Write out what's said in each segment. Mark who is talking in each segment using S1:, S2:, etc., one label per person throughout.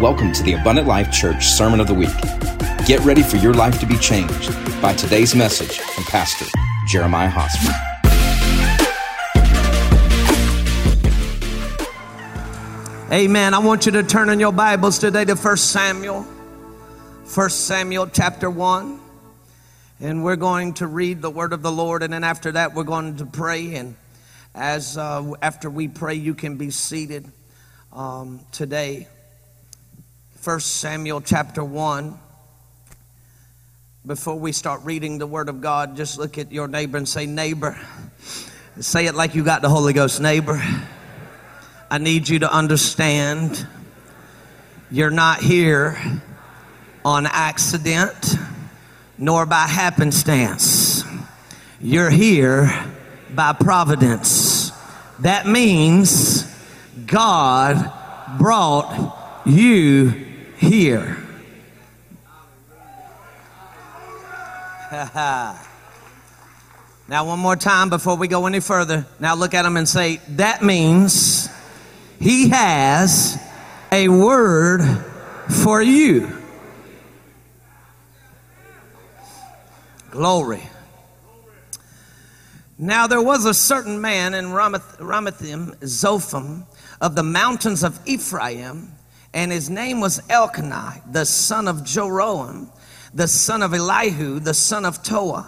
S1: Welcome to the Abundant Life Church Sermon of the Week. Get ready for your life to be changed by today's message from Pastor Jeremiah Hosmer.
S2: Amen. I want you to turn in your Bibles today to 1 Samuel. 1 Samuel chapter 1. And we're going to read the word of the Lord. And then after that, we're going to pray. And as uh, after we pray, you can be seated um, today. 1 Samuel chapter 1. Before we start reading the Word of God, just look at your neighbor and say, Neighbor. Say it like you got the Holy Ghost, neighbor. I need you to understand you're not here on accident nor by happenstance. You're here by providence. That means God brought you here. now, one more time before we go any further. Now, look at him and say, That means he has a word for you. Glory. Now there was a certain man in Ramath, Ramathim, Zophim, of the mountains of Ephraim, and his name was Elkanah, the son of Jeroham, the son of Elihu, the son of Tohu,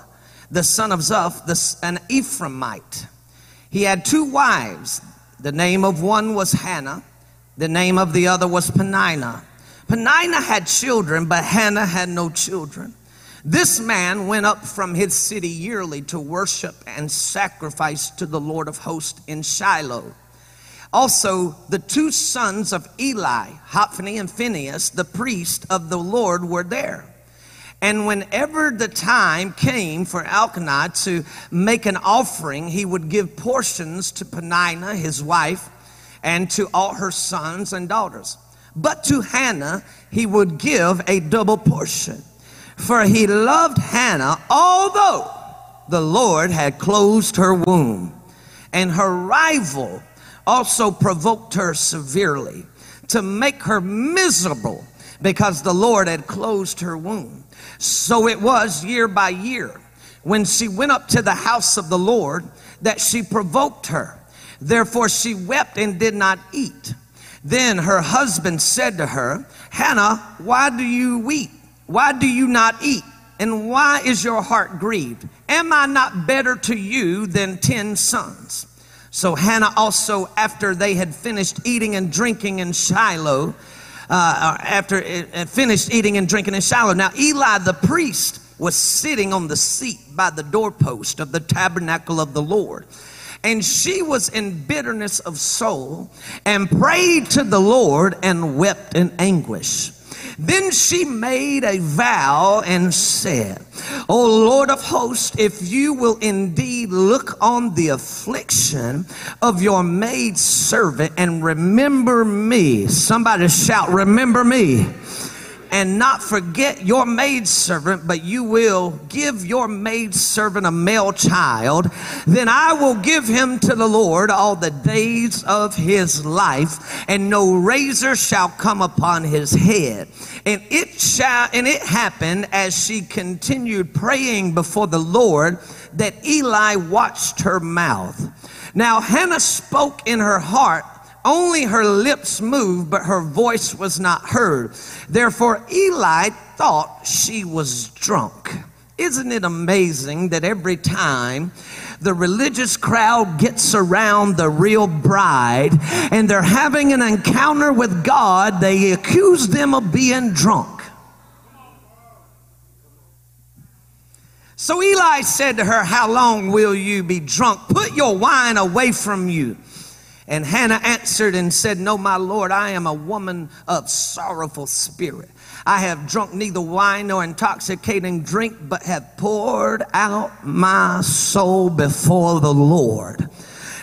S2: the son of Zoph, the, an Ephraimite. He had two wives. The name of one was Hannah, the name of the other was Peninnah. Peninnah had children, but Hannah had no children. This man went up from his city yearly to worship and sacrifice to the Lord of hosts in Shiloh. Also, the two sons of Eli, Hophni and Phinehas, the priest of the Lord, were there. And whenever the time came for Elkanah to make an offering, he would give portions to Peninnah, his wife, and to all her sons and daughters. But to Hannah, he would give a double portion. For he loved Hannah, although the Lord had closed her womb. And her rival also provoked her severely to make her miserable because the Lord had closed her womb. So it was year by year when she went up to the house of the Lord that she provoked her. Therefore she wept and did not eat. Then her husband said to her, Hannah, why do you weep? Why do you not eat? And why is your heart grieved? Am I not better to you than ten sons? So Hannah also, after they had finished eating and drinking in Shiloh, uh, after it, finished eating and drinking in Shiloh. Now Eli the priest was sitting on the seat by the doorpost of the tabernacle of the Lord. And she was in bitterness of soul and prayed to the Lord and wept in anguish. Then she made a vow and said, O Lord of hosts, if you will indeed look on the affliction of your maid servant and remember me, somebody shout, Remember me and not forget your maidservant, but you will give your maidservant a male child, then I will give him to the Lord all the days of his life, and no razor shall come upon his head. And it shall, and it happened as she continued praying before the Lord that Eli watched her mouth. Now Hannah spoke in her heart only her lips moved, but her voice was not heard. Therefore, Eli thought she was drunk. Isn't it amazing that every time the religious crowd gets around the real bride and they're having an encounter with God, they accuse them of being drunk? So Eli said to her, How long will you be drunk? Put your wine away from you. And Hannah answered and said, No, my Lord, I am a woman of sorrowful spirit. I have drunk neither wine nor intoxicating drink, but have poured out my soul before the Lord.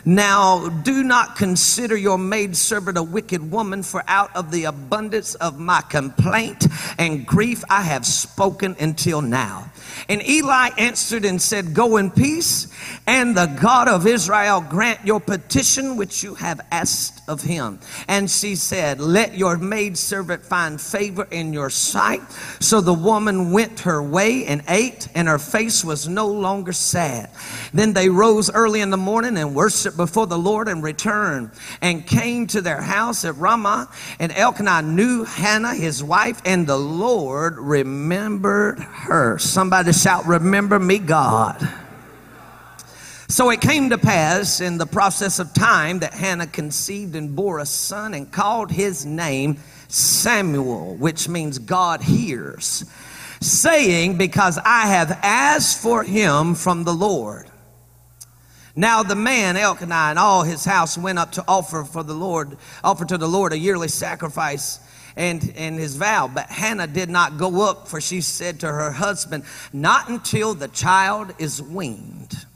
S2: Now do not consider your maidservant a wicked woman, for out of the abundance of my complaint and grief I have spoken until now. And Eli answered and said, Go in peace, and the God of Israel grant your petition which you have asked of him. And she said, Let your maidservant find favor in your sight. So the woman went her way and ate, and her face was no longer sad. Then they rose early in the morning and worshiped before the Lord and returned and came to their house at Ramah. And Elkanah knew Hannah, his wife, and the Lord remembered her. Somebody shout, Remember me, God. So it came to pass in the process of time that Hannah conceived and bore a son and called his name Samuel, which means God hears, saying, Because I have asked for him from the Lord. Now the man Elkanah and all his house went up to offer for the Lord, offer to the Lord a yearly sacrifice and, and his vow. But Hannah did not go up, for she said to her husband, Not until the child is weaned.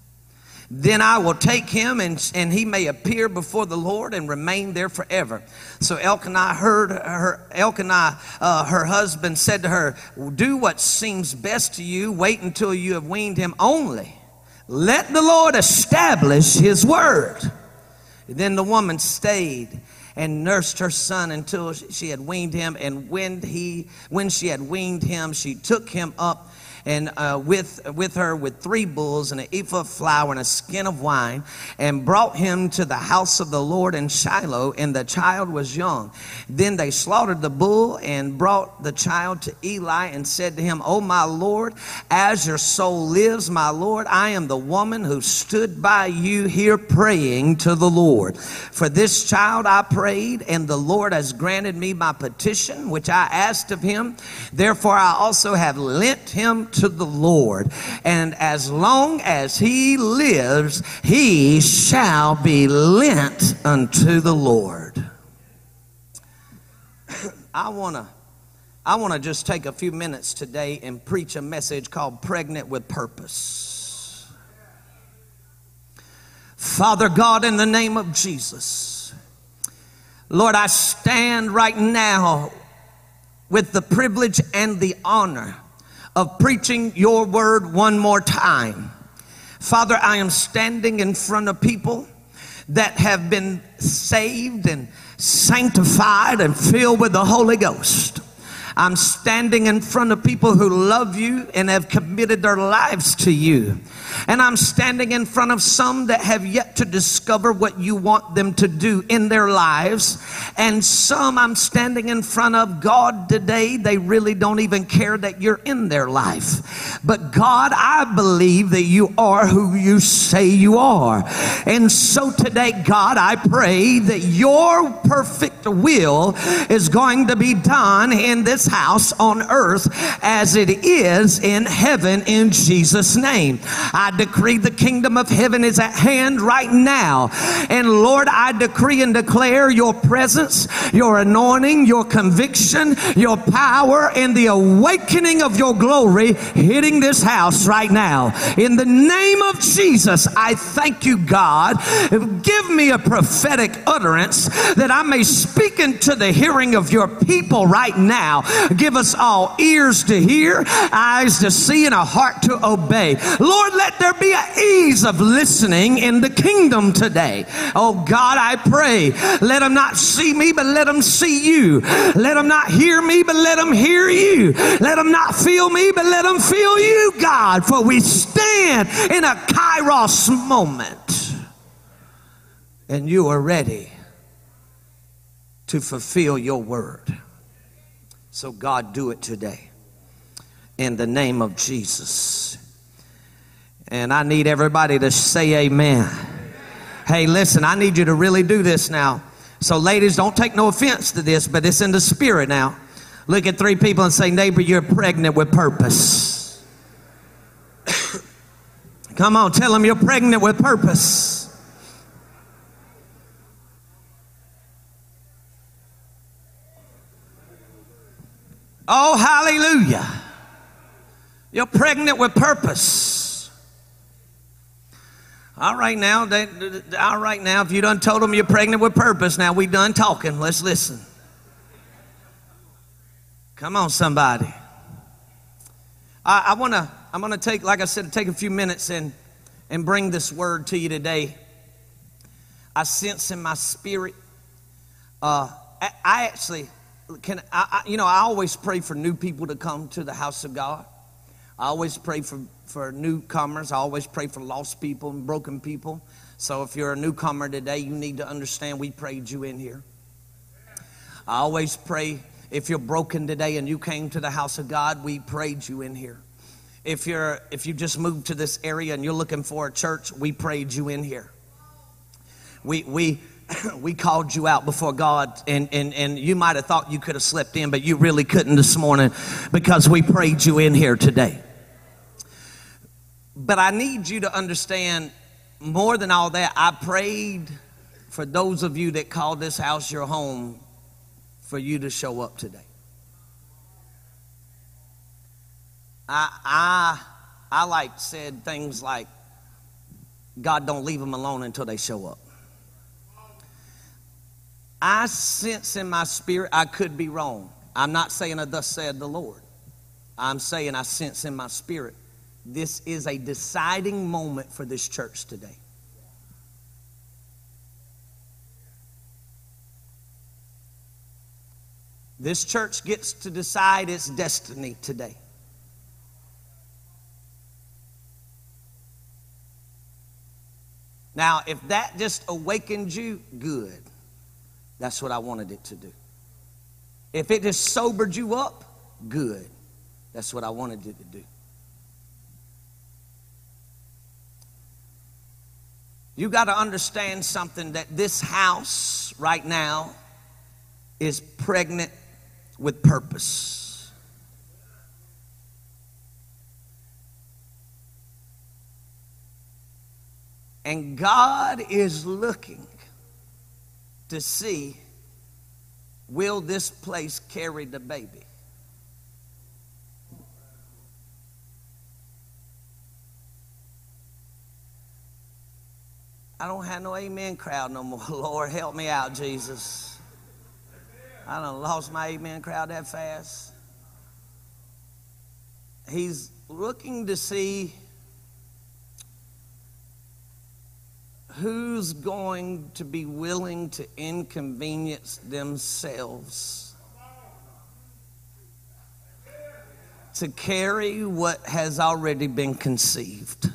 S2: Then I will take him, and, and he may appear before the Lord and remain there forever. So Elkanah heard her, Elkanah, uh, her husband, said to her, Do what seems best to you. Wait until you have weaned him only. Let the Lord establish his word. Then the woman stayed and nursed her son until she had weaned him. And when he, when she had weaned him, she took him up and uh, with, with her with three bulls and an ephah of flour and a skin of wine, and brought him to the house of the Lord in Shiloh, and the child was young. Then they slaughtered the bull and brought the child to Eli and said to him, O my Lord, as your soul lives, my Lord, I am the woman who stood by you here praying to the Lord. For this child I prayed, and the Lord has granted me my petition, which I asked of him. Therefore I also have lent him to the Lord. And as long as he lives, he shall be lent unto the Lord. I want to I want to just take a few minutes today and preach a message called Pregnant with Purpose. Father God, in the name of Jesus, Lord, I stand right now with the privilege and the honor of preaching your word one more time. Father, I am standing in front of people that have been saved and sanctified and filled with the Holy Ghost. I'm standing in front of people who love you and have committed their lives to you. And I'm standing in front of some that have yet to discover what you want them to do in their lives. And some I'm standing in front of God today, they really don't even care that you're in their life. But God, I believe that you are who you say you are. And so today, God, I pray that your perfect will is going to be done in this house on earth as it is in heaven in Jesus' name. I decree the kingdom of heaven is at hand right now. And Lord, I decree and declare your presence, your anointing, your conviction, your power, and the awakening of your glory hitting this house right now. In the name of Jesus, I thank you, God. Give me a prophetic utterance that I may speak into the hearing of your people right now. Give us all ears to hear, eyes to see, and a heart to obey. Lord, let there be an ease of listening in the kingdom today. Oh God, I pray, let them not see me, but let them see you. Let them not hear me, but let them hear you. Let them not feel me, but let them feel you, God, for we stand in a kairos moment. And you are ready to fulfill your word. So, God, do it today. In the name of Jesus. And I need everybody to say amen. Hey, listen, I need you to really do this now. So, ladies, don't take no offense to this, but it's in the spirit now. Look at three people and say, Neighbor, you're pregnant with purpose. Come on, tell them you're pregnant with purpose. Oh, hallelujah. You're pregnant with purpose. All right now, they, all right now, if you done told them you're pregnant with purpose, now we done talking. Let's listen. Come on, somebody. I, I wanna, I'm gonna take, like I said, take a few minutes and and bring this word to you today. I sense in my spirit. Uh, I, I actually can. I, I, you know, I always pray for new people to come to the house of God. I always pray for, for newcomers. I always pray for lost people and broken people. So if you're a newcomer today, you need to understand we prayed you in here. I always pray if you're broken today and you came to the house of God, we prayed you in here. If you're if you just moved to this area and you're looking for a church, we prayed you in here. We we we called you out before God, and, and, and you might have thought you could have slept in, but you really couldn't this morning because we prayed you in here today. But I need you to understand more than all that, I prayed for those of you that call this house your home for you to show up today. I, I, I like said things like, God don't leave them alone until they show up. I sense in my spirit, I could be wrong. I'm not saying a thus said the Lord. I'm saying I sense in my spirit, this is a deciding moment for this church today. This church gets to decide its destiny today. Now, if that just awakened you, good. That's what I wanted it to do. If it just sobered you up, good. That's what I wanted it to do. You got to understand something that this house right now is pregnant with purpose. And God is looking to see will this place carry the baby? I don't have no amen crowd no more. Lord, help me out, Jesus. I done lost my amen crowd that fast. He's looking to see who's going to be willing to inconvenience themselves to carry what has already been conceived?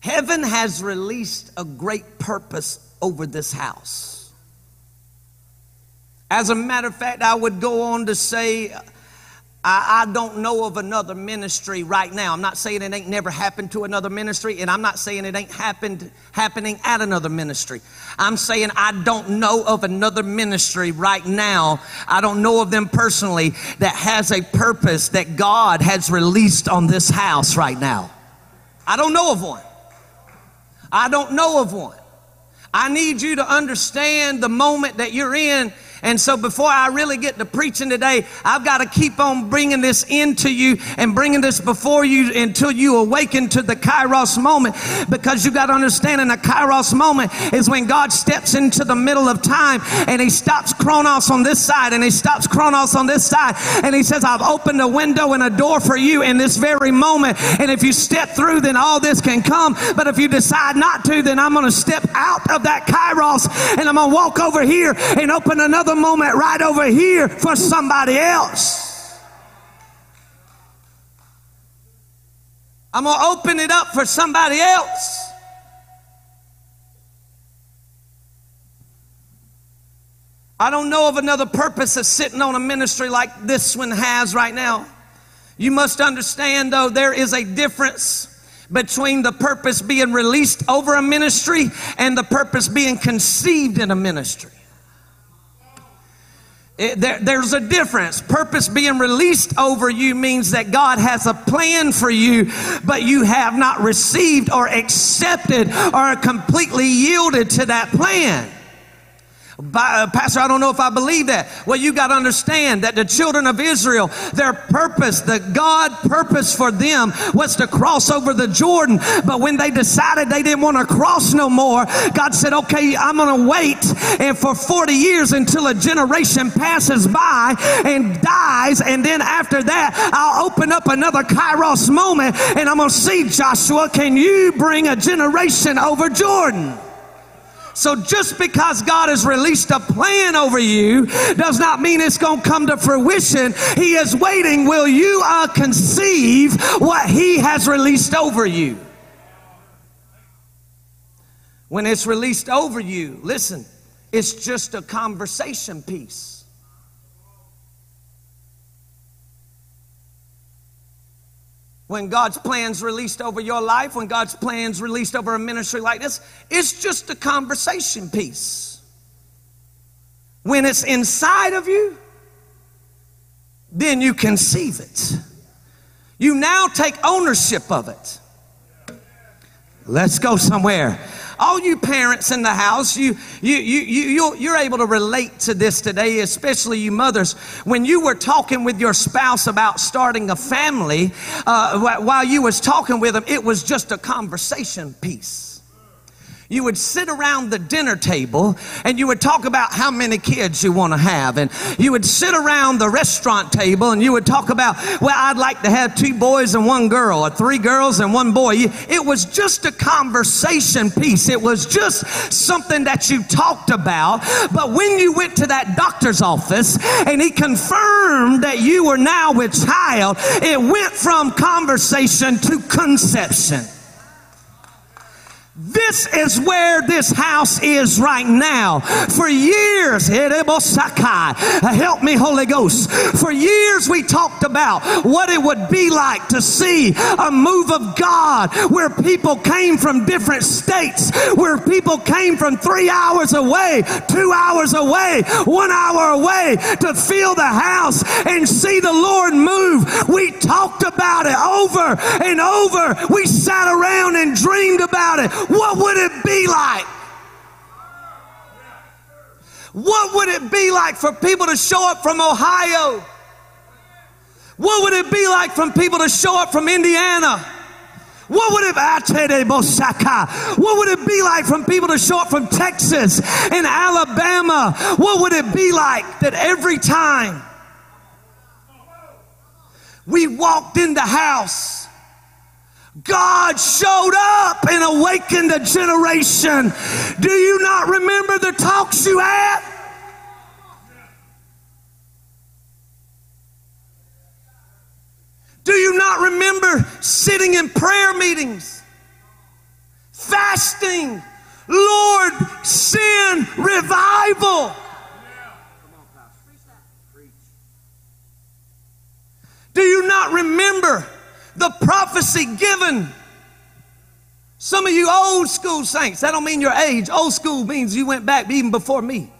S2: Heaven has released a great purpose over this house. As a matter of fact, I would go on to say, I, I, don't know of another ministry right now. I'm not saying it ain't never happened to another ministry, and I'm not saying it ain't happened happening at another ministry. I'm saying I don't know of another ministry right now. I don't know of them personally that has a purpose that God has released on this house right now. I don't know of one. I don't know of one. I need you to understand the moment that you're in and so before I really get to preaching today, I've got to keep on bringing this into you and bringing this before you until you awaken to the kairos moment because you got to understand in the kairos moment is when God steps into the middle of time and he stops chronos on this side and he stops chronos on this side and he says, I've opened a window and a door for you in this very moment. And if you step through, then all this can come. But if you decide not to, then I'm going to step out of that kairos and I'm going to walk over here and open another moment right over here for somebody else. I'm going to open it up for somebody else. I don't know of another purpose of sitting on a ministry like this one has right now. You must understand, though, there is a difference between the purpose being released over a ministry and the purpose being conceived in a ministry. It, there, there's a difference. Purpose being released over you means that God has a plan for you, but you have not received or accepted or completely yielded to that plan. Uh, Pastor, I don't know if I believe that. Well, you got to understand that the children of Israel, their purpose, the God purpose for them was to cross over the Jordan. But when they decided they didn't want to cross no more, God said, okay, I'm going to wait and for 40 years until a generation passes by and dies. And then after that, I'll open up another Kairos moment and I'm going to see Joshua, can you bring a generation over Jordan? So just because God has released a plan over you does not mean it's going to come to fruition. He is waiting. Will you uh, conceive what He has released over you? When it's released over you, listen, it's just a conversation piece. When God's plans released over your life, when God's plans released over a ministry like this, it's just a conversation piece. When it's inside of you, then you conceive it. You now take ownership of it. Let's go somewhere all you parents in the house, you, you, you, you, you're able to relate to this today, especially you mothers. When you were talking with your spouse about starting a family, uh, while you was talking with them, it was just a conversation piece you would sit around the dinner table and you would talk about how many kids you want to have. And you would sit around the restaurant table and you would talk about, well, I'd like to have two boys and one girl, or three girls and one boy. It was just a conversation piece. It was just something that you talked about. But when you went to that doctor's office and he confirmed that you were now with child, it went from conversation to conception. This is where this house is right now. For years, help me, Holy Ghost. For years, we talked about what it would be like to see a move of God where people came from different states, where people came from three hours away, two hours away, one hour away to fill the house and see the Lord move. We talked about it over and over. We sat around and dreamed about it. What would it be like? What would it be like for people to show up from Ohio? What would it be like for people to show up from Indiana? What would it What would it be like from people to show up from Texas and Alabama? What would it be like that every time we walked in the house God showed up and awakened a generation. Do you not remember the talks you had? Do you not remember sitting in prayer meetings, fasting? Lord, sin, revival. Do you not remember the prophecy given. Some of you old school saints, that don't mean your age. Old school means you went back even before me.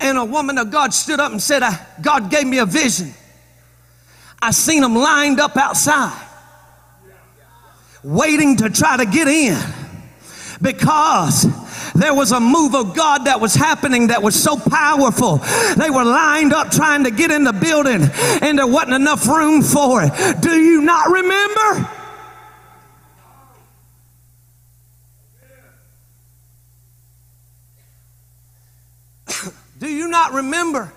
S2: And a woman of God stood up and said, God gave me a vision. I seen them lined up outside, waiting to try to get in because there was a move of God that was happening that was so powerful. They were lined up trying to get in the building and there wasn't enough room for it. Do you not remember? Do you not remember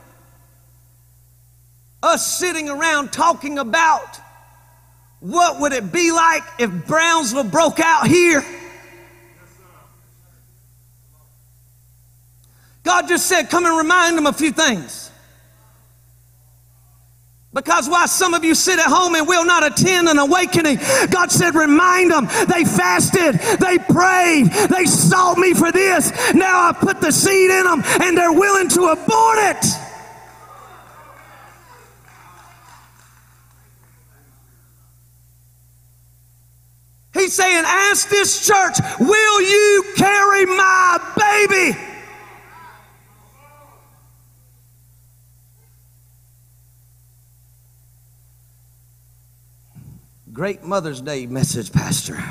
S2: us sitting around talking about what would it be like if Brownsville broke out here? God just said, come and remind them a few things. Because while some of you sit at home and will not attend an awakening, God said, remind them. They fasted, they prayed, they sought me for this. Now I put the seed in them and they're willing to abort it. He's saying, ask this church, will you carry my baby? Great Mother's Day message, Pastor.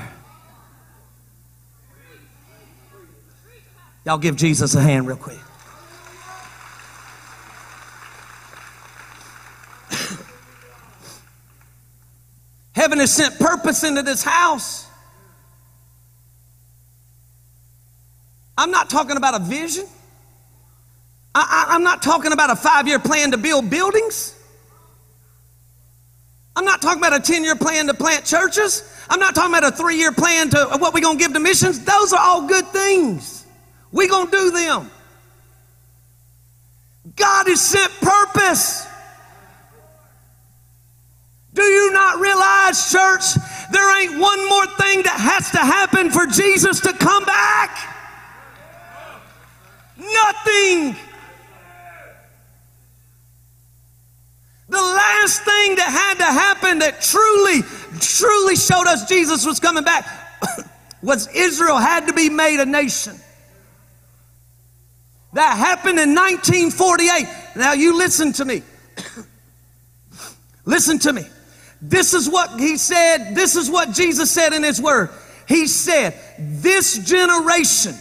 S2: Y'all give Jesus a hand real quick. Heaven has sent purpose into this house. I'm not talking about a vision. I, am not talking about a five year plan to build buildings. I'm not talking about a 10 year plan to plant churches. I'm not talking about a three year plan to what we're going to give to missions. Those are all good things. We're going to do them. God has sent purpose. Do you not realize, church, there ain't one more thing that has to happen for Jesus to come back? Nothing. The last thing that had to happen that truly, truly showed us Jesus was coming back was Israel had to be made a nation. That happened in 1948. Now, you listen to me. listen to me. This is what he said. This is what Jesus said in his word. He said, This generation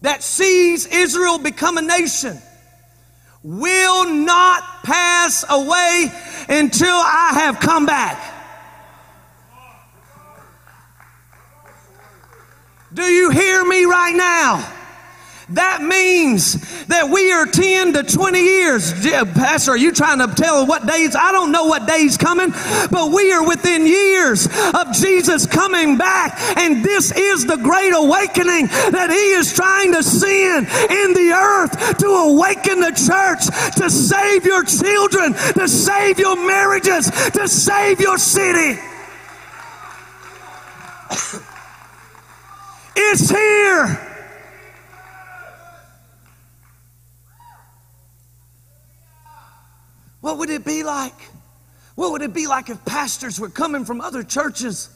S2: that sees Israel become a nation will not pass away until I have come back. Do you hear me right now? That means that we are 10 to 20 years. Pastor, are you trying to tell what days? I don't know what days coming, but we are within years of Jesus coming back. And this is the great awakening that he is trying to send in the earth to awaken the church, to save your children, to save your marriages, to save your city. it's here. What would it be like? What would it be like if pastors were coming from other churches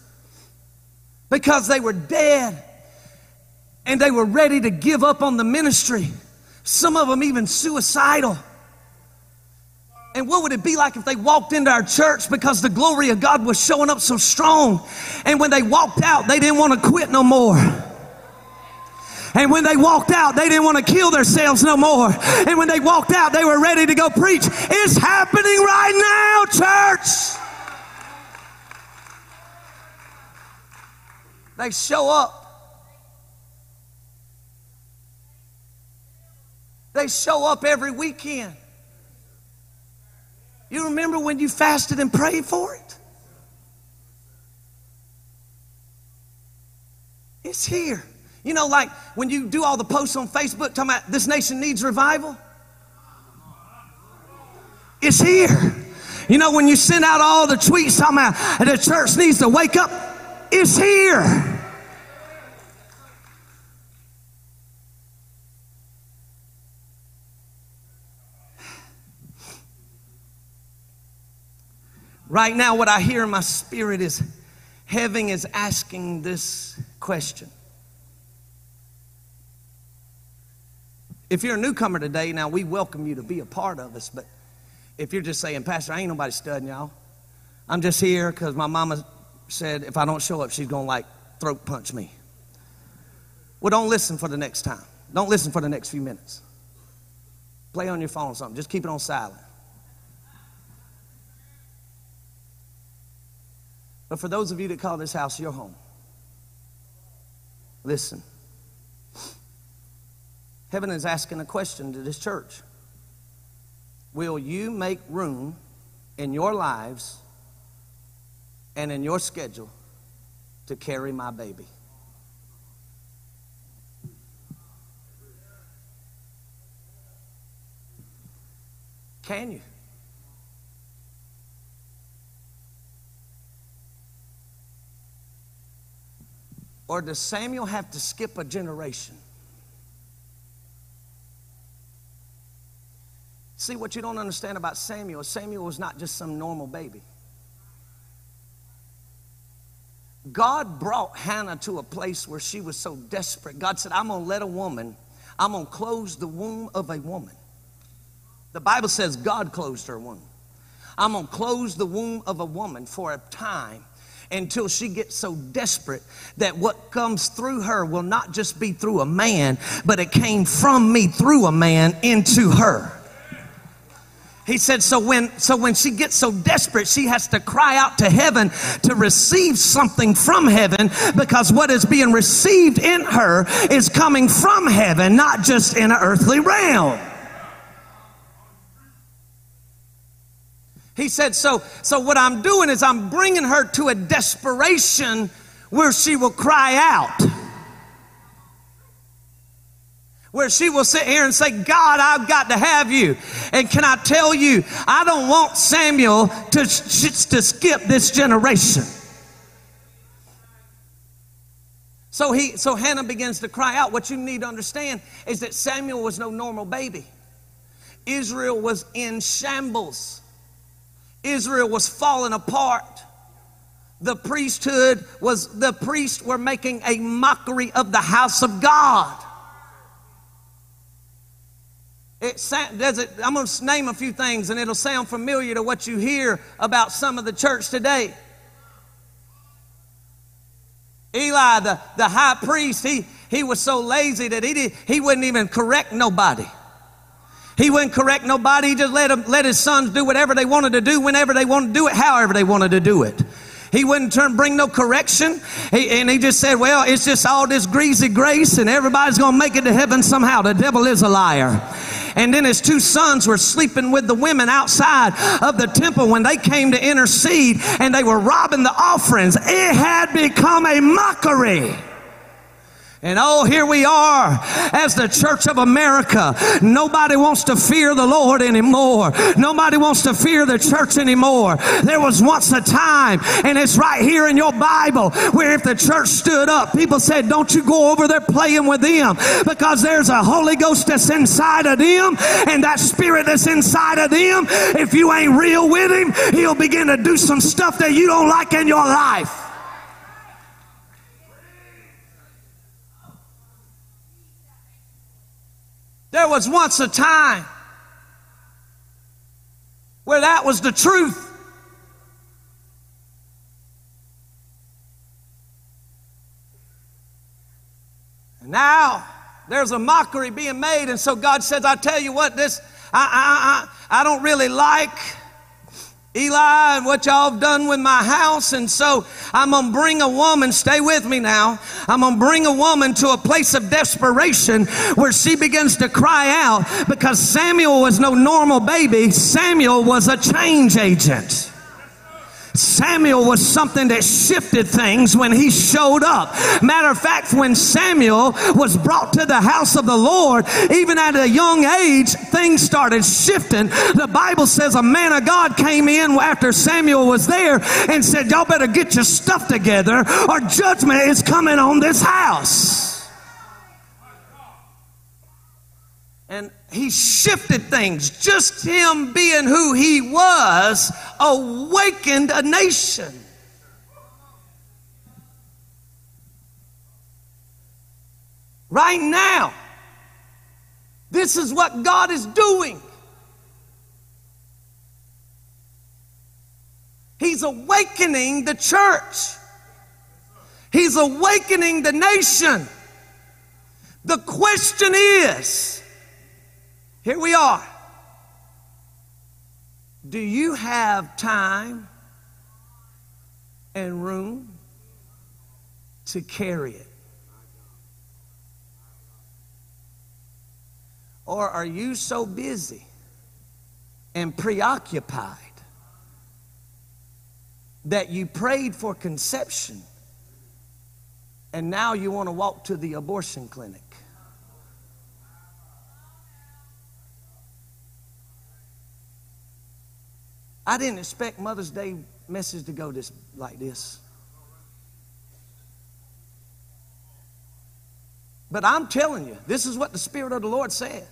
S2: because they were dead and they were ready to give up on the ministry? Some of them even suicidal. And what would it be like if they walked into our church because the glory of God was showing up so strong? And when they walked out, they didn't want to quit no more. And when they walked out, they didn't want to kill themselves no more. And when they walked out, they were ready to go preach. It's happening right now, church. They show up. They show up every weekend. You remember when you fasted and prayed for it? It's here. You know, like when you do all the posts on Facebook talking about this nation needs revival, it's here. You know, when you send out all the tweets talking about the church needs to wake up, it's here. Right now, what I hear in my spirit is heaven is asking this question If you're a newcomer today, now we welcome you to be a part of us, but if you're just saying, Pastor, I ain't nobody studying y'all. I'm just here because my mama said if I don't show up, she's going to like throat punch me. Well, don't listen for the next time. Don't listen for the next few minutes. Play on your phone or something. Just keep it on silent. But for those of you that call this house your home, listen. Heaven is asking a question to this church Will you make room in your lives and in your schedule to carry my baby? Can you? Or does Samuel have to skip a generation? See, what you don't understand about Samuel, Samuel was not just some normal baby. God brought Hannah to a place where she was so desperate. God said, I'm going to let a woman, I'm going to close the womb of a woman. The Bible says God closed her womb. I'm going to close the womb of a woman for a time until she gets so desperate that what comes through her will not just be through a man, but it came from me through a man into her. He said, so when, so when she gets so desperate, she has to cry out to heaven to receive something from heaven because what is being received in her is coming from heaven, not just in an earthly realm. He said, so, so what I'm doing is I'm bringing her to a desperation where she will cry out where she will sit here and say, God, I've got to have you. And can I tell you, I don't want Samuel to, to skip this generation. So he so Hannah begins to cry out. What you need to understand is that Samuel was no normal baby. Israel was in shambles. Israel was falling apart. The priesthood was the priests were making a mockery of the house of God. It, does it, I'm going to name a few things and it'll sound familiar to what you hear about some of the church today. Eli, the, the high priest, he, he was so lazy that he, did, he wouldn't even correct nobody. He wouldn't correct nobody. He just let, him, let his sons do whatever they wanted to do, whenever they wanted to do it, however they wanted to do it. He wouldn't turn, bring no correction. He, and he just said, well, it's just all this greasy grace and everybody's going to make it to heaven somehow. The devil is a liar. And then his two sons were sleeping with the women outside of the temple when they came to intercede and they were robbing the offerings. It had become a mockery. And oh, here we are as the Church of America. Nobody wants to fear the Lord anymore. Nobody wants to fear the church anymore. There was once a time, and it's right here in your Bible, where if the church stood up, people said, Don't you go over there playing with them because there's a Holy Ghost that's inside of them, and that spirit that's inside of them, if you ain't real with him, he'll begin to do some stuff that you don't like in your life. There was once a time where that was the truth. And now there's a mockery being made, and so God says, I tell you what, this I, I, I, I don't really like. Eli and what y'all done with my house. And so I'm going to bring a woman, stay with me now. I'm going to bring a woman to a place of desperation where she begins to cry out because Samuel was no normal baby. Samuel was a change agent. Samuel was something that shifted things when he showed up. Matter of fact, when Samuel was brought to the house of the Lord, even at a young age, things started shifting. The Bible says a man of God came in after Samuel was there and said, Y'all better get your stuff together or judgment is coming on this house. And he shifted things. Just him being who he was awakened a nation. Right now, this is what God is doing. He's awakening the church. He's awakening the nation. The question is, here we are. Do you have time and room to carry it? Or are you so busy and preoccupied that you prayed for conception and now you want to walk to the abortion clinic? I didn't expect Mother's Day message to go this like this. But I'm telling you, this is what the Spirit of the Lord said.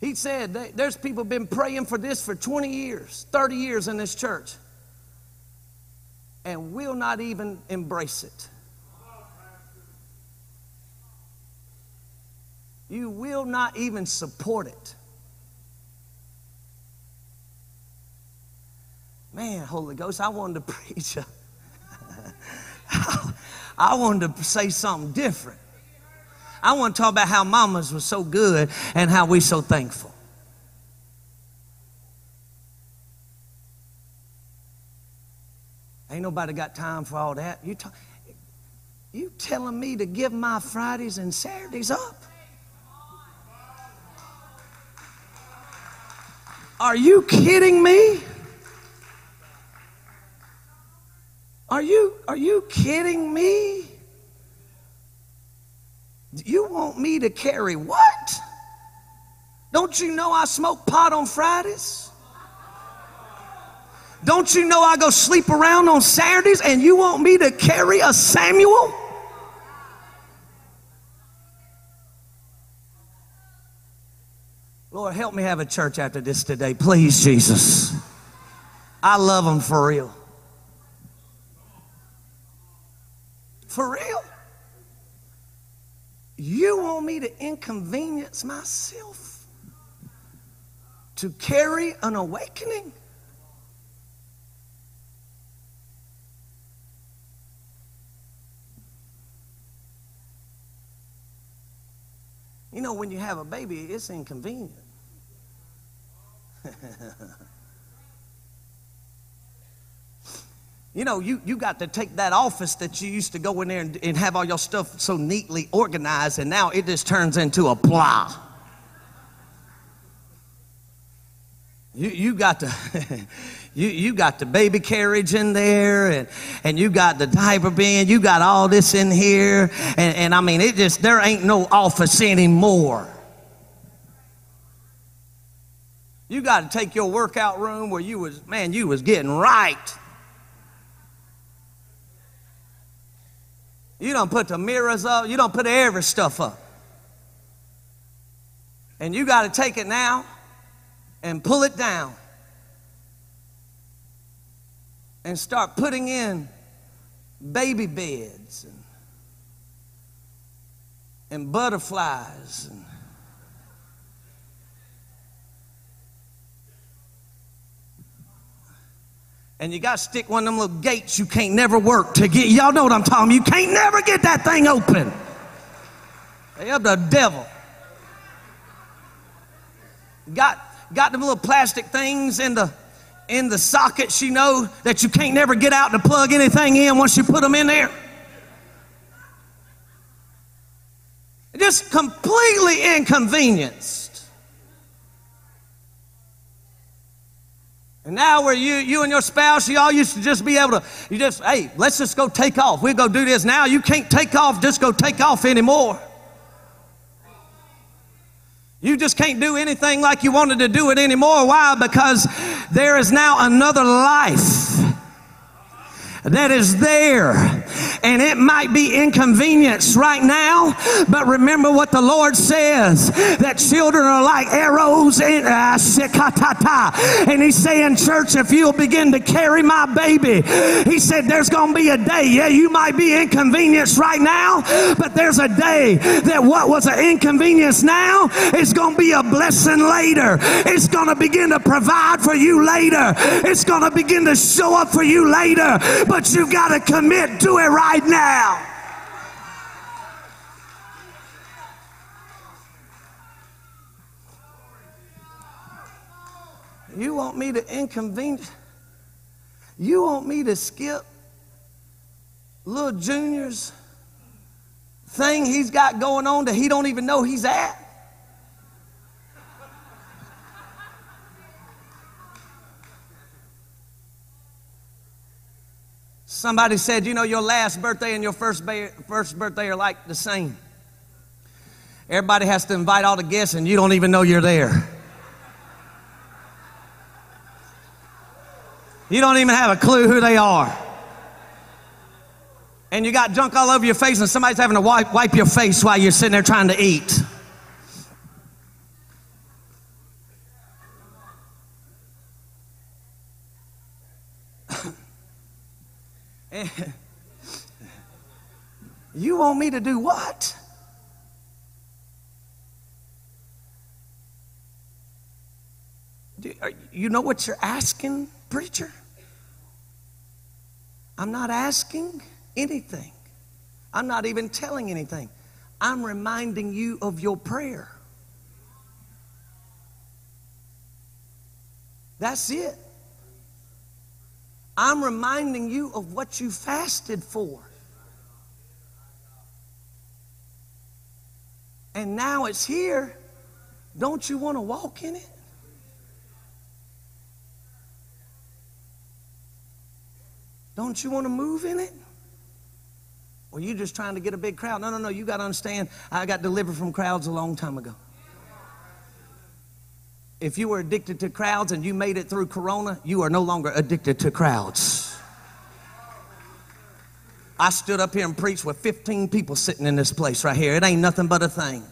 S2: He said there's people been praying for this for 20 years, 30 years in this church, and will not even embrace it. You will not even support it. Man, Holy Ghost, I wanted to preach. A, I wanted to say something different. I want to talk about how mamas was so good and how we so thankful. Ain't nobody got time for all that. You, talk, you telling me to give my Fridays and Saturdays up? Are you kidding me? Are you are you kidding me? You want me to carry what? Don't you know I smoke pot on Fridays? Don't you know I go sleep around on Saturdays and you want me to carry a Samuel? Lord, help me have a church after this today. Please, Jesus. I love them for real. For real? You want me to inconvenience myself to carry an awakening? You know, when you have a baby, it's inconvenient. you know, you, you got to take that office that you used to go in there and, and have all your stuff so neatly organized, and now it just turns into a plow. You, you got to you, you got the baby carriage in there and, and you got the diaper bin you got all this in here and, and i mean it just there ain't no office anymore you got to take your workout room where you was man you was getting right you don't put the mirrors up. You don't put every stuff up. And you got to take it now and pull it down and start putting in baby beds and, and butterflies and and you got to stick one of them little gates you can't never work to get. Y'all know what i'm talking you can't never get that thing open. They up the devil. Got got them little plastic things in the in the sockets you know that you can't never get out to plug anything in once you put them in there. Just completely inconvenienced and now where you you and your spouse you all used to just be able to you just hey let's just go take off we'll go do this now you can't take off just go take off anymore you just can't do anything like you wanted to do it anymore. Why? Because there is now another life that is there. And it might be inconvenience right now, but remember what the Lord says that children are like arrows in uh. And He's saying, Church, if you'll begin to carry my baby, He said, There's going to be a day. Yeah, you might be inconvenienced right now, but there's a day that what was an inconvenience now is going to be a blessing later. It's going to begin to provide for you later. It's going to begin to show up for you later but you've got to commit to it right now. You want me to inconvenience? You want me to skip little Junior's thing he's got going on that he don't even know he's at? Somebody said, you know, your last birthday and your first, ba- first birthday are like the same. Everybody has to invite all the guests, and you don't even know you're there. You don't even have a clue who they are. And you got junk all over your face, and somebody's having to wipe, wipe your face while you're sitting there trying to eat. you want me to do what? You know what you're asking, preacher? I'm not asking anything. I'm not even telling anything. I'm reminding you of your prayer. That's it. I'm reminding you of what you fasted for. And now it's here. Don't you want to walk in it? Don't you want to move in it? Or you just trying to get a big crowd? No, no, no. You got to understand, I got delivered from crowds a long time ago. If you were addicted to crowds and you made it through Corona, you are no longer addicted to crowds. I stood up here and preached with 15 people sitting in this place right here. It ain't nothing but a thing.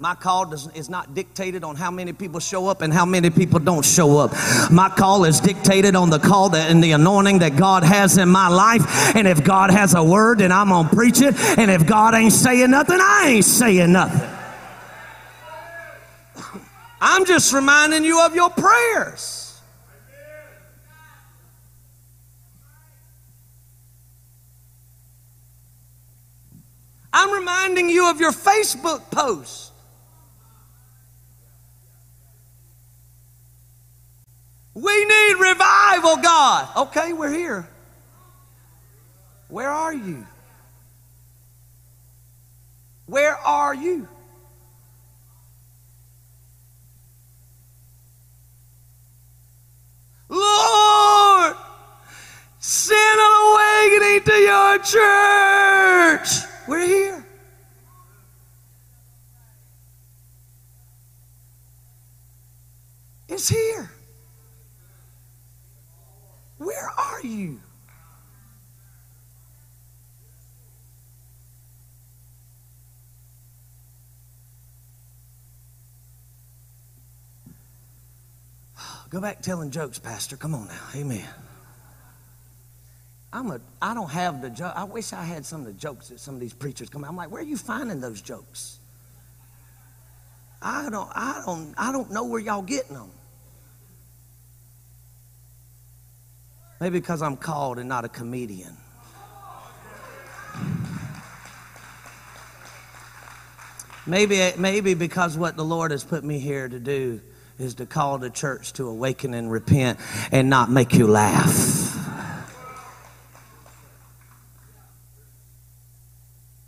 S2: My call does, is not dictated on how many people show up and how many people don't show up. My call is dictated on the call that, and the anointing that God has in my life. And if God has a word, then I'm going to preach it. And if God ain't saying nothing, I ain't saying nothing. I'm just reminding you of your prayers. I'm reminding you of your Facebook post. We need revival, God. Okay, we're here. Where are you? Where are you? Lord, send an awakening to your church. We're here. It's here. Where are you? Go back telling jokes, Pastor. Come on now. Amen. I'm a, I don't have the joke. I wish I had some of the jokes that some of these preachers come out. I'm like, where are you finding those jokes? I don't, I don't, I don't know where y'all getting them. Maybe because I'm called and not a comedian. Maybe, maybe because what the Lord has put me here to do is to call the church to awaken and repent and not make you laugh.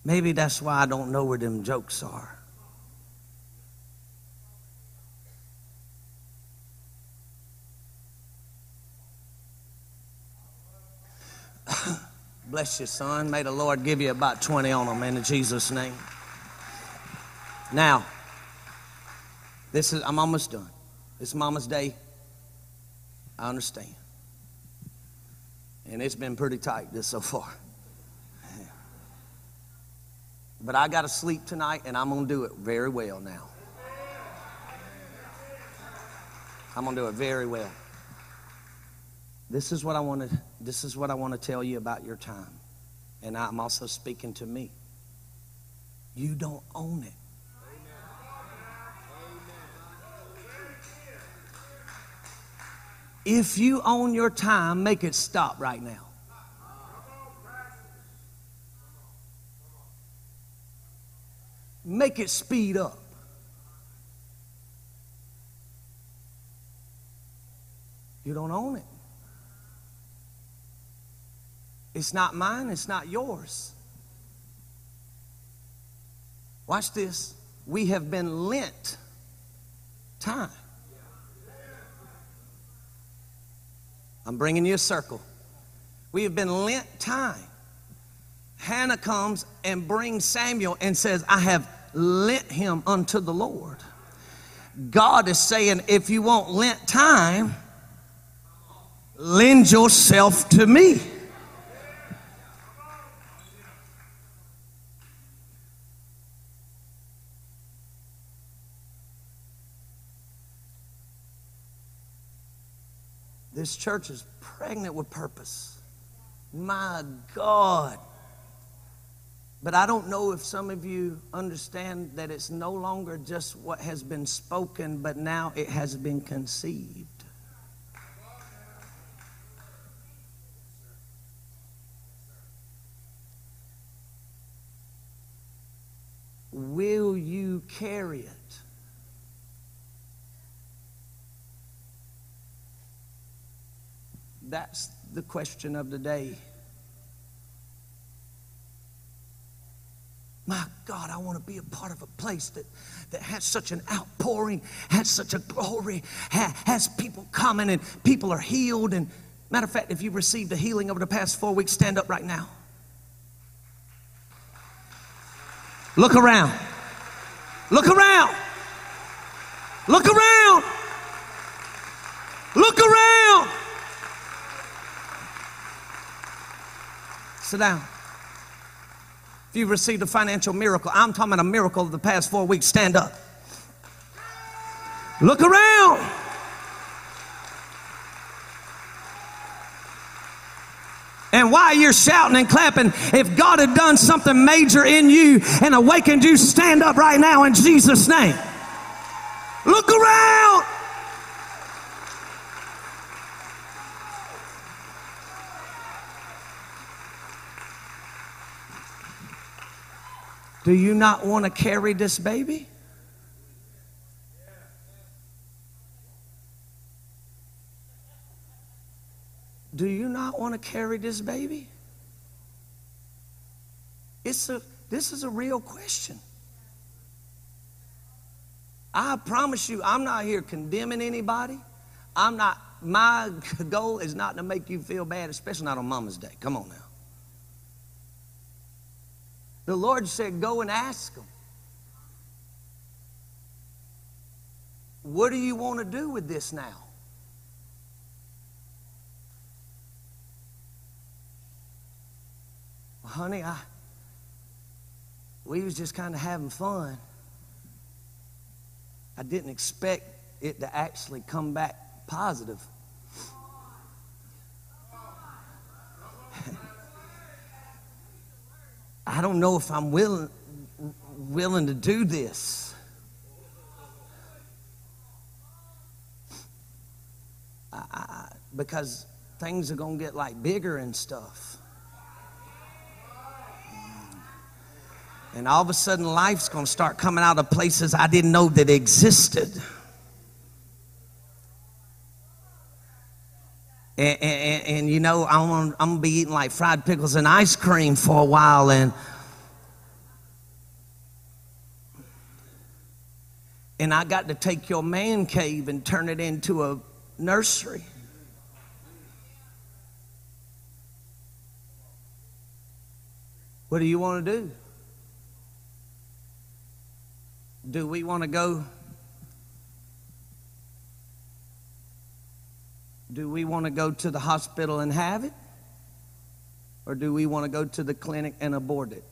S2: Maybe that's why I don't know where them jokes are. Bless you, son. May the Lord give you about 20 on them in Jesus' name. Now, this is I'm almost done. It's Mama's Day. I understand. And it's been pretty tight this so far. But I got to sleep tonight, and I'm going to do it very well now. I'm going to do it very well. This is what I want to this is what I want to tell you about your time. And I'm also speaking to me. You don't own it. If you own your time, make it stop right now. Make it speed up. You don't own it. It's not mine, it's not yours. Watch this. We have been lent time. I'm bringing you a circle. We have been lent time. Hannah comes and brings Samuel and says, I have lent him unto the Lord. God is saying, if you want lent time, lend yourself to me. This church is pregnant with purpose. My God. But I don't know if some of you understand that it's no longer just what has been spoken, but now it has been conceived. Will you carry it? That's the question of the day. My God, I want to be a part of a place that, that has such an outpouring, has such a glory, ha, has people coming and people are healed. And matter of fact, if you've received a healing over the past four weeks, stand up right now. Look around. Look around. Look around. Look around. Sit down. If you've received a financial miracle, I'm talking about a miracle of the past four weeks, stand up. Look around. And while you're shouting and clapping, if God had done something major in you and awakened you, stand up right now in Jesus' name. Look around. Do you not want to carry this baby? Do you not want to carry this baby? It's a this is a real question. I promise you, I'm not here condemning anybody. I'm not my goal is not to make you feel bad, especially not on Mama's Day. Come on now. The Lord said, Go and ask them. What do you want to do with this now? Well, honey, I we was just kind of having fun. I didn't expect it to actually come back positive. I don't know if I'm willing, willing to do this. I, I, because things are going to get like bigger and stuff. And all of a sudden, life's going to start coming out of places I didn't know that existed. And, and, and, you know, I'm I'm gonna be eating like fried pickles and ice cream for a while, and and I got to take your man cave and turn it into a nursery. What do you want to do? Do we want to go Do we want to go to the hospital and have it? Or do we want to go to the clinic and abort it?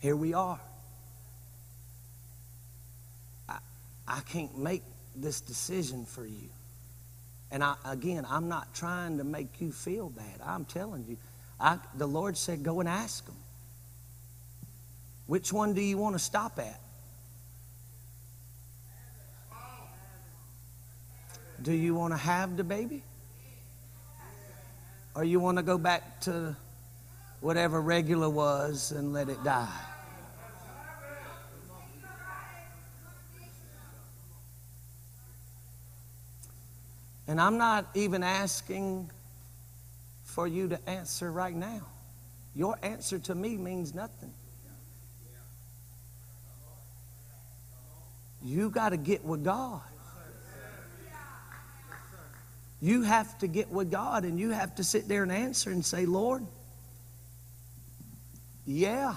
S2: Here we are. I, I can't make this decision for you. And I, again, I'm not trying to make you feel bad. I'm telling you, I, the Lord said, go and ask them. Which one do you want to stop at? Do you want to have the baby? Or you want to go back to whatever regular was and let it die? And I'm not even asking for you to answer right now. Your answer to me means nothing. You got to get with God. You have to get with God and you have to sit there and answer and say, Lord, yeah.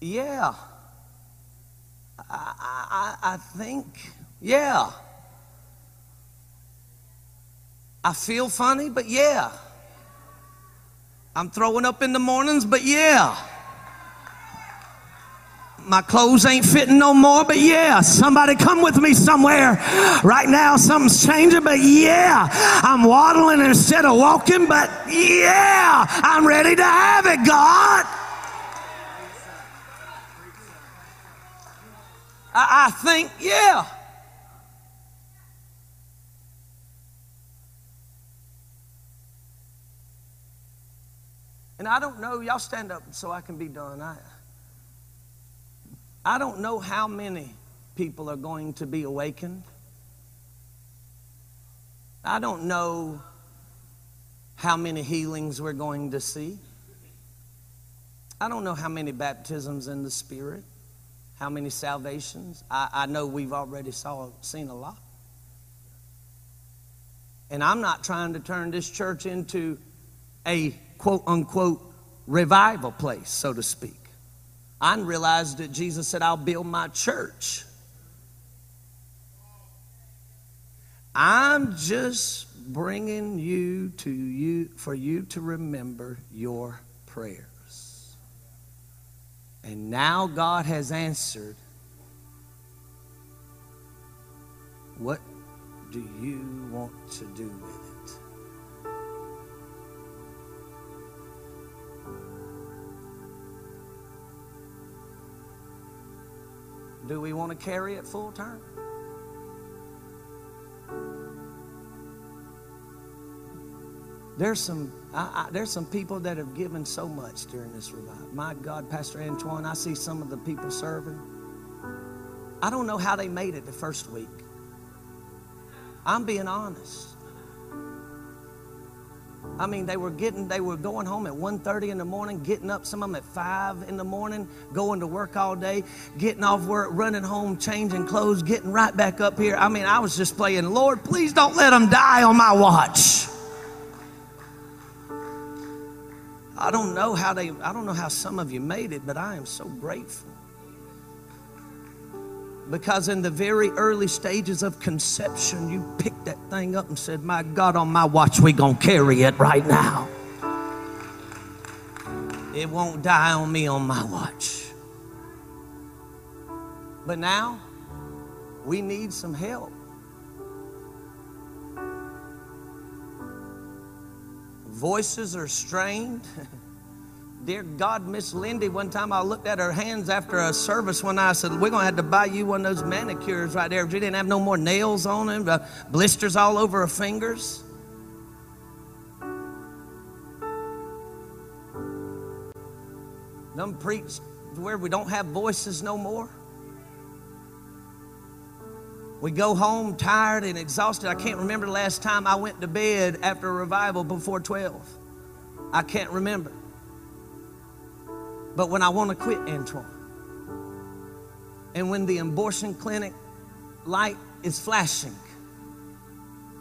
S2: Yeah. I, I, I think, yeah. I feel funny, but yeah. I'm throwing up in the mornings, but yeah my clothes ain't fitting no more, but yeah, somebody come with me somewhere. Right now, something's changing, but yeah, I'm waddling instead of walking, but yeah, I'm ready to have it, God. I, I think, yeah. And I don't know, y'all stand up so I can be done. I, I don't know how many people are going to be awakened. I don't know how many healings we're going to see. I don't know how many baptisms in the Spirit, how many salvations. I, I know we've already saw, seen a lot. And I'm not trying to turn this church into a quote unquote revival place, so to speak. I realized that Jesus said, I'll build my church. I'm just bringing you to you for you to remember your prayers. And now God has answered. What do you want to do with Do we want to carry it full term? There's some, I, I, there's some people that have given so much during this revival. My God, Pastor Antoine, I see some of the people serving. I don't know how they made it the first week. I'm being honest. I mean, they were getting, they were going home at 1.30 in the morning, getting up, some of them at 5 in the morning, going to work all day, getting off work, running home, changing clothes, getting right back up here. I mean, I was just playing, Lord, please don't let them die on my watch. I don't know how they, I don't know how some of you made it, but I am so grateful. Because in the very early stages of conception, you picked that thing up and said, My God, on my watch, we're gonna carry it right now. It won't die on me on my watch. But now, we need some help. Voices are strained. Dear God, Miss Lindy, one time I looked at her hands after a service when I said, We're going to have to buy you one of those manicures right there. She didn't have no more nails on them, uh, blisters all over her fingers. Them preach where we don't have voices no more. We go home tired and exhausted. I can't remember the last time I went to bed after a revival before 12. I can't remember. But when I want to quit, Antoine, and when the abortion clinic light is flashing,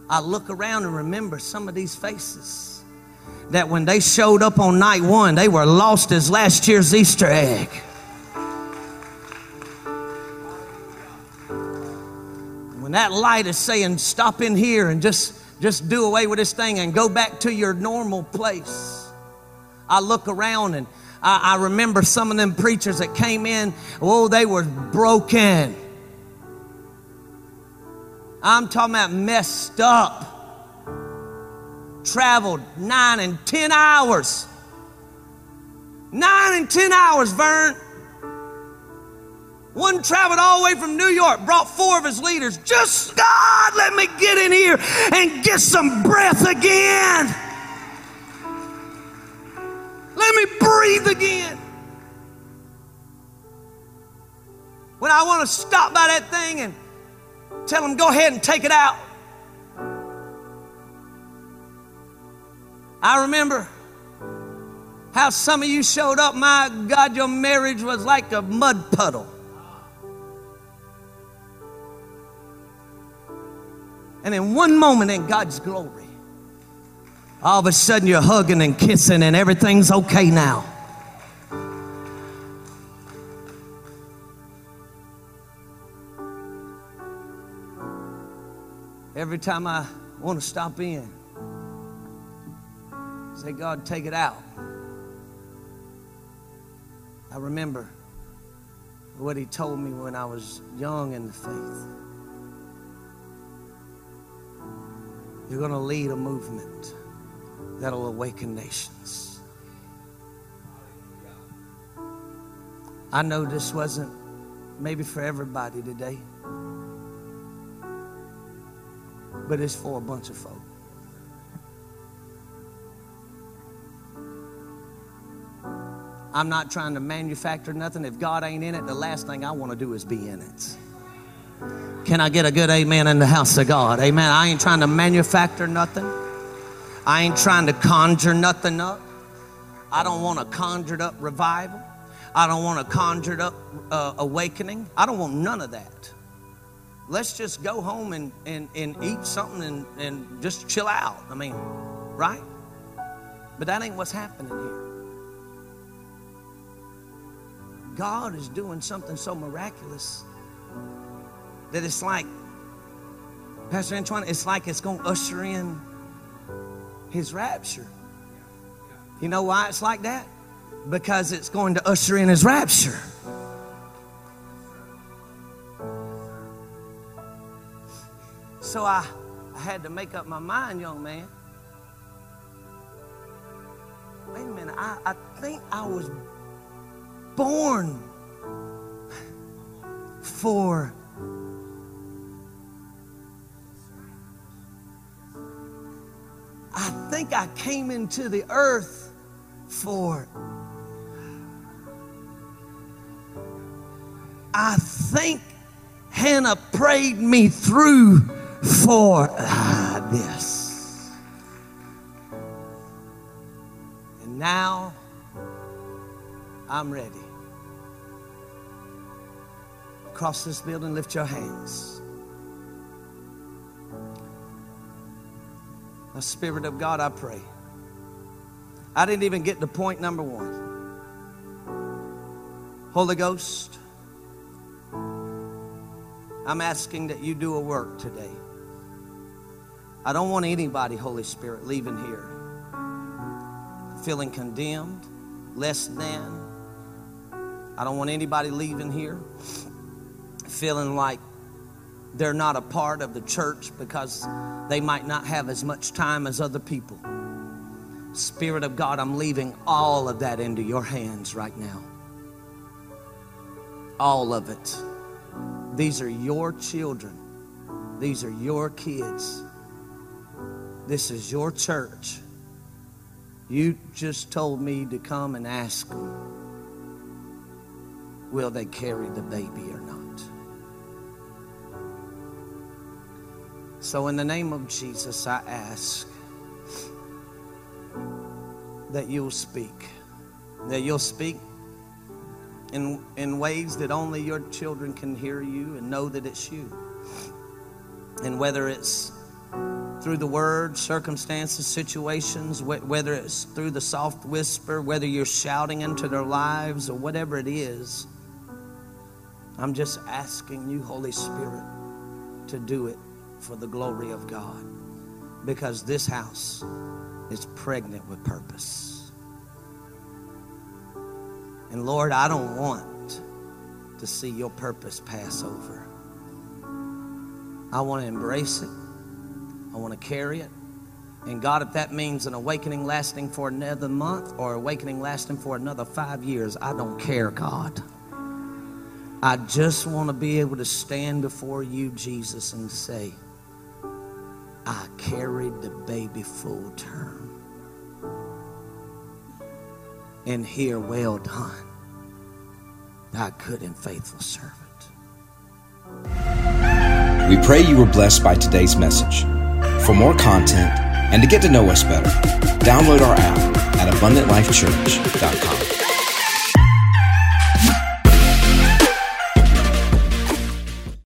S2: I look around and remember some of these faces that when they showed up on night one, they were lost as last year's Easter egg. When that light is saying, stop in here and just, just do away with this thing and go back to your normal place, I look around and I, I remember some of them preachers that came in, oh, they were broken. I'm talking about messed up. Traveled nine and ten hours. Nine and ten hours, Vern. One traveled all the way from New York, brought four of his leaders. Just God, let me get in here and get some breath again. Let me breathe again. When I want to stop by that thing and tell them, go ahead and take it out. I remember how some of you showed up. My God, your marriage was like a mud puddle. And in one moment, in God's glory, all of a sudden you're hugging and kissing and everything's okay now. Every time I want to stop in, say, God, take it out. I remember what He told me when I was young in the faith. You're going to lead a movement that'll awaken nations. I know this wasn't maybe for everybody today, but it's for a bunch of folk. I'm not trying to manufacture nothing. If God ain't in it, the last thing I want to do is be in it. Can I get a good amen in the house of God? Amen. I ain't trying to manufacture nothing. I ain't trying to conjure nothing up. I don't want a conjured up revival. I don't want a conjured up uh, awakening. I don't want none of that. Let's just go home and, and, and eat something and, and just chill out. I mean, right? But that ain't what's happening here. God is doing something so miraculous that it's like, Pastor Antoine, it's like it's going to usher in his rapture. You know why it's like that? Because it's going to usher in his rapture. So I, I had to make up my mind, young man. Wait a minute, I, I think I was born for think I came into the earth for I think Hannah prayed me through for ah, this. And now I'm ready. Across this building, lift your hands. Spirit of God, I pray. I didn't even get to point number one. Holy Ghost, I'm asking that you do a work today. I don't want anybody, Holy Spirit, leaving here feeling condemned, less than. I don't want anybody leaving here feeling like they're not a part of the church because they might not have as much time as other people. Spirit of God, I'm leaving all of that into your hands right now. All of it. These are your children. These are your kids. This is your church. You just told me to come and ask them, will they carry the baby or not? So, in the name of Jesus, I ask that you'll speak, that you'll speak in, in ways that only your children can hear you and know that it's you. And whether it's through the word, circumstances, situations, wh- whether it's through the soft whisper, whether you're shouting into their lives or whatever it is, I'm just asking you, Holy Spirit, to do it for the glory of God. Because this house is pregnant with purpose. And Lord, I don't want to see your purpose pass over. I want to embrace it. I want to carry it. And God, if that means an awakening lasting for another month or awakening lasting for another five years, I don't care, God. I just want to be able to stand before you, Jesus, and say, I carried the baby full term. And here, well done, thy good and faithful servant.
S1: We pray you were blessed by today's message. For more content and to get to know us better, download our app at abundantlifechurch.com.